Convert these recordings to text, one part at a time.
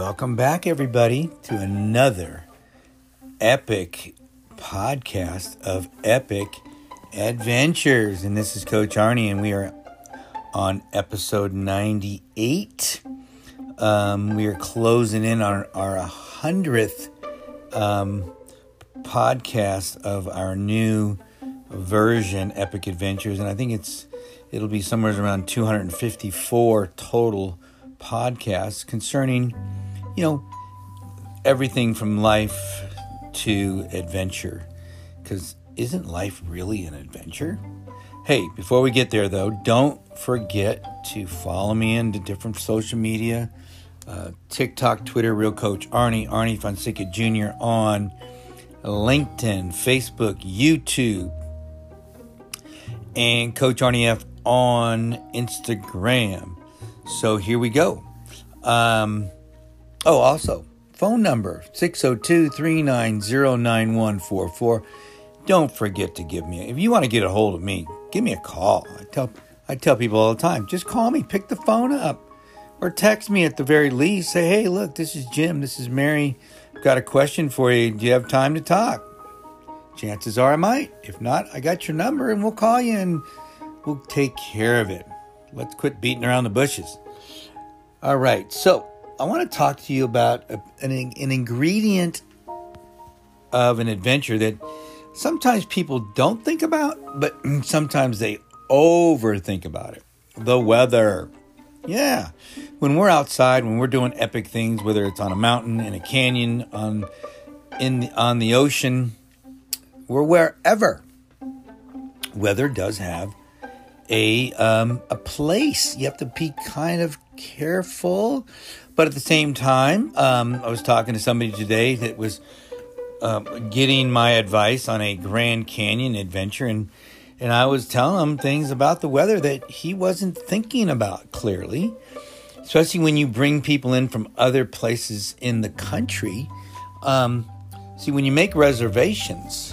Welcome back, everybody, to another epic podcast of epic adventures. And this is Coach Arnie, and we are on episode 98. Um, we are closing in on our 100th um, podcast of our new version, Epic Adventures. And I think it's it'll be somewhere around 254 total podcasts concerning, you know, everything from life to adventure. Because isn't life really an adventure? Hey, before we get there though, don't forget to follow me into different social media uh, TikTok, Twitter, Real Coach Arnie, Arnie Fonseca Jr. on LinkedIn, Facebook, YouTube, and Coach Arnie F on Instagram. So here we go. Um, oh, also, phone number 602 390 9144. Don't forget to give me, if you want to get a hold of me, give me a call. I tell, I tell people all the time, just call me, pick the phone up, or text me at the very least. Say, hey, look, this is Jim, this is Mary. Got a question for you. Do you have time to talk? Chances are I might. If not, I got your number and we'll call you and we'll take care of it. Let's quit beating around the bushes. All right, so I want to talk to you about a, an, an ingredient of an adventure that sometimes people don't think about, but sometimes they overthink about it. The weather. Yeah. When we're outside, when we're doing epic things, whether it's on a mountain, in a canyon, on in the, on the ocean, or wherever, weather does have a um, a place. You have to be kind of careful, but at the same time, um, I was talking to somebody today that was uh, getting my advice on a Grand Canyon adventure, and and I was telling him things about the weather that he wasn't thinking about clearly, especially when you bring people in from other places in the country. Um, see, when you make reservations,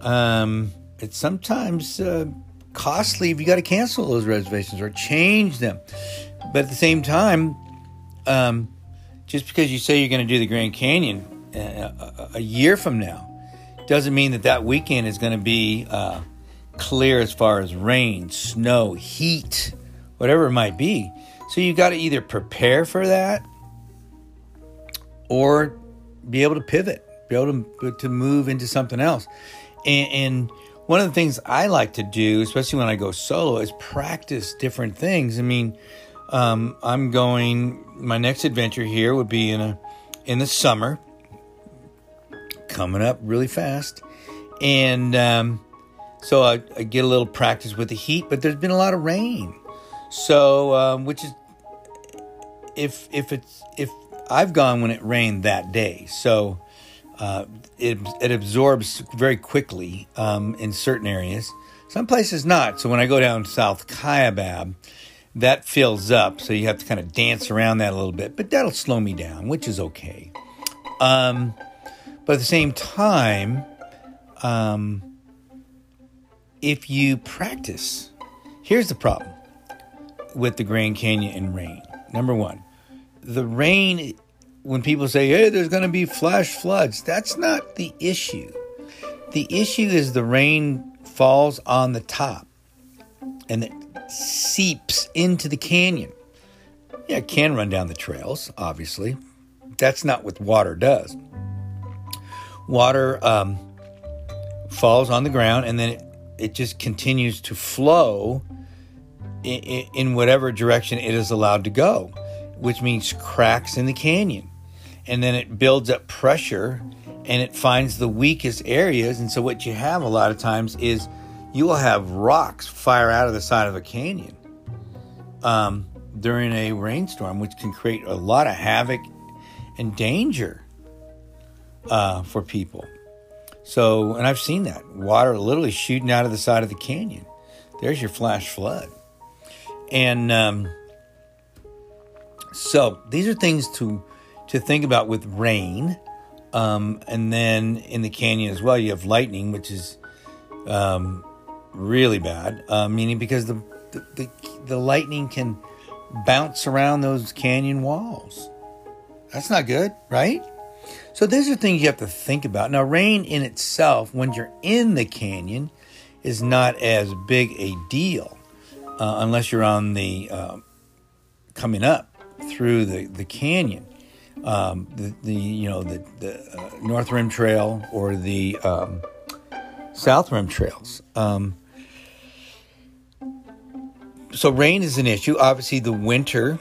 um, it's sometimes uh, costly if you got to cancel those reservations or change them. But at the same time, um, just because you say you're going to do the Grand Canyon a, a, a, year from now doesn't mean that that weekend is going to be uh, clear as far as rain, snow, heat, whatever it might be. So you've got to either prepare for that or be able to pivot, be able to, to move into something else. And, and one of the things I like to do, especially when I go solo, is practice different things. I mean, um, I'm going. My next adventure here would be in a in the summer, coming up really fast, and um, so I, I, get a little practice with the heat. But there's been a lot of rain, so um, which is if if it's if I've gone when it rained that day, so uh, it, it absorbs very quickly um, in certain areas. Some places not. So when I go down South Kaibab, that fills up. So you have to kind of dance around that a little bit, but that'll slow me down, which is okay. Um, but at the same time, um, if you practice, here's the problem with the Grand Canyon and rain. Number one, the rain when people say, hey, there's going to be flash floods, that's not the issue. The issue is the rain falls on the top and it seeps into the canyon. Yeah, it can run down the trails, obviously. That's not what water does. Water um, falls on the ground and then it, it just continues to flow in, in whatever direction it is allowed to go, which means cracks in the canyon and then it builds up pressure and it finds the weakest areas. And so, what you have a lot of times is you will have rocks fire out of the side of a canyon um, during a rainstorm, which can create a lot of havoc and danger uh, for people. So, and I've seen that water literally shooting out of the side of the canyon. There's your flash flood. And um, so, these are things to to think about with rain. Um, and then in the canyon as well, you have lightning, which is um, really bad, uh, meaning because the, the, the, the lightning can bounce around those canyon walls. That's not good, right? So these are things you have to think about. Now, rain in itself, when you're in the canyon, is not as big a deal uh, unless you're on the uh, coming up through the, the canyon. Um, the, the you know the, the uh, North Rim Trail or the um, South Rim Trails. Um, so rain is an issue. Obviously, the winter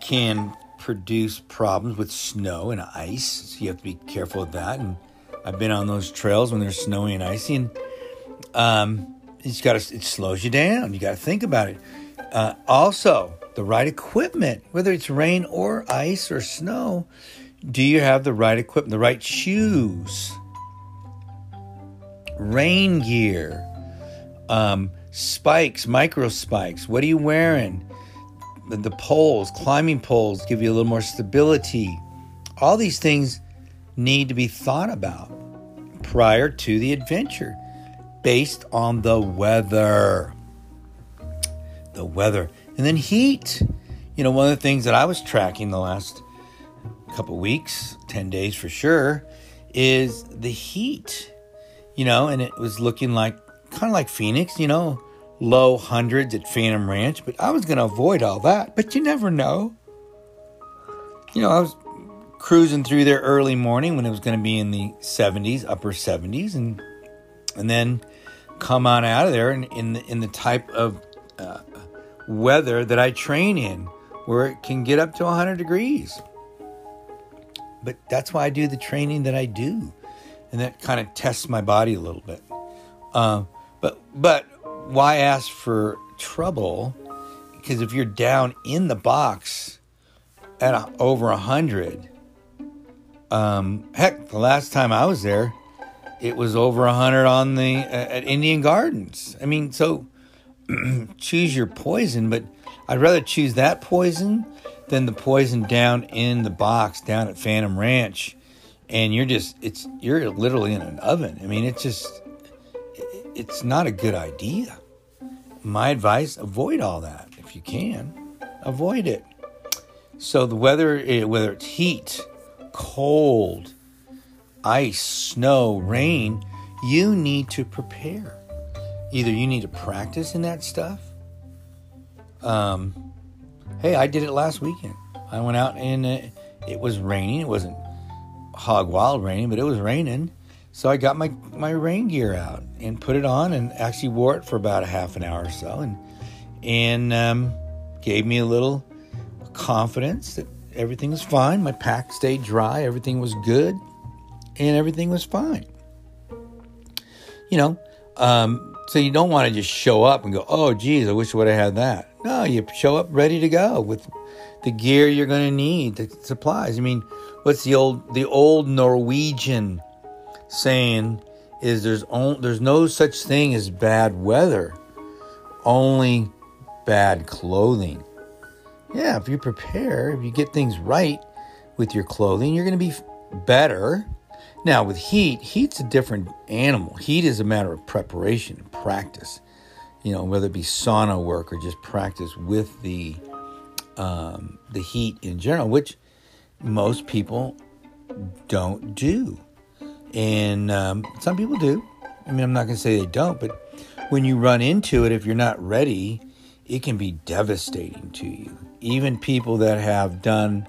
can produce problems with snow and ice, so you have to be careful of that. And I've been on those trails when they're snowy and icy, and um, it's got it slows you down. You got to think about it. Uh, also, the right equipment, whether it's rain or ice or snow. Do you have the right equipment, the right shoes, rain gear? Um, spikes, micro spikes. What are you wearing? The, poles, climbing poles give you a little more stability. All these things need to be thought about prior to the adventure based on the weather. The weather. And then heat. You know, one of the things that I was tracking the last couple weeks, 10 days for sure, is the heat. You know, and it was looking like kind of like Phoenix, you know, low hundreds at Phantom Ranch, but I was going to avoid all that. But you never know. You know, I was cruising through there early morning when it was going to be in the 70s, upper 70s, and and then come on out of there in, in the in the type of uh, weather that I train in, where it can get up to 100 degrees. But that's why I do the training that I do, and that kind of tests my body a little bit. Uh, but but why ask for trouble? Because if you're down in the box at a, over a hundred, um, heck, the last time I was there, it was over a hundred on the at Indian Gardens. I mean, so choose your poison, but I'd rather choose that poison than the poison down in the box down at Phantom Ranch, and you're just it's you're literally in an oven. I mean, it's just it's not a good idea. My advice avoid all that if you can. Avoid it. So, the weather, eh, whether it's heat, cold, ice, snow, rain, you need to prepare. Either you need to practice in that stuff. Um, hey, I did it last weekend. I went out and it, it was raining. It wasn't hog wild raining, but it was raining so I got my, my rain gear out and put it on and actually wore it for about a half an hour or so and and um, gave me a little confidence that everything was fine. My pack stayed dry, everything was good, and everything was fine. You know, um, so you don't want to just show up and go, oh, geez, I wish I would have had that. No, you show up ready to go with the gear you're going to need, the supplies. I mean, what's the old the old Norwegian saying is there's only, there's no such thing as bad weather, only bad clothing. Yeah, if you prepare, if you get things right with your clothing, you're going to be better. Now, with heat, heat's a different animal. Heat is a matter of preparation and practice. You know, whether it be sauna work or just practice with the um, the heat in general, which most people don't do. And um, some people do. I mean, I'm not going to say they don't, but when you run into it, if you're not ready, it can be devastating to you. Even people that have done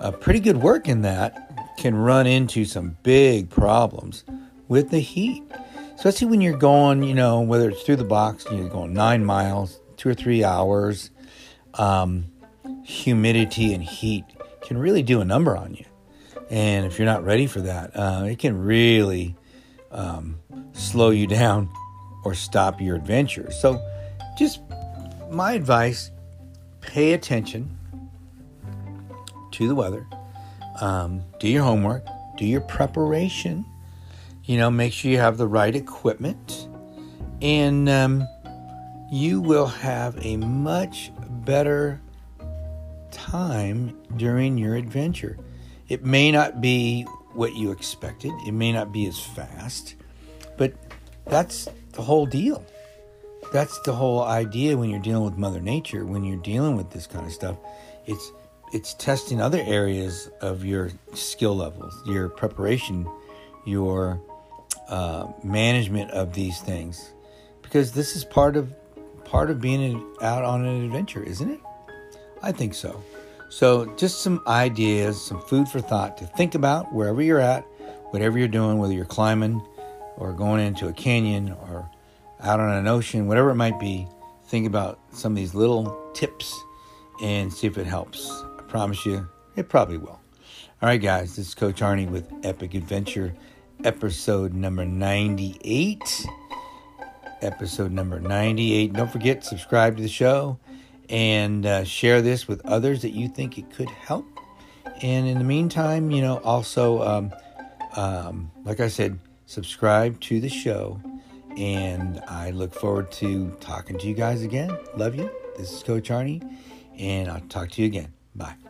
a pretty good work in that can run into some big problems with the heat. Especially when you're going, you know, whether it's through the box, you're going nine miles, two or three hours. Um, humidity and heat can really do a number on you. And if you're not ready for that, uh, it can really um, slow you down or stop your adventure. So, just my advice pay attention to the weather, um, do your homework, do your preparation, you know, make sure you have the right equipment, and um, you will have a much better time during your adventure. It may not be what you expected, it may not be as fast, but that's the whole deal. That's the whole idea when you're dealing with Mother Nature, when you're dealing with this kind of stuff. It's it's testing other areas of your skill levels, your preparation, your uh, management of these things, because this is part of part of being out on an adventure, isn't it? I think so. So, just some ideas, some food for thought to think about wherever you're at, whatever you're doing, whether you're climbing or going into a canyon or out on an ocean, whatever it might be. Think about some of these little tips and see if it helps. I promise you, it probably will. All right, guys, this is Coach Arnie with Epic Adventure, episode number 98. Episode number 98. Don't forget, subscribe to the show and uh, share this with others that you think it could help. And in the meantime, you know, also, um, um, like I said, subscribe to the show. And I look forward to talking to you guys again. Love you. This is Coach Arnie, and I'll talk to you again. Bye.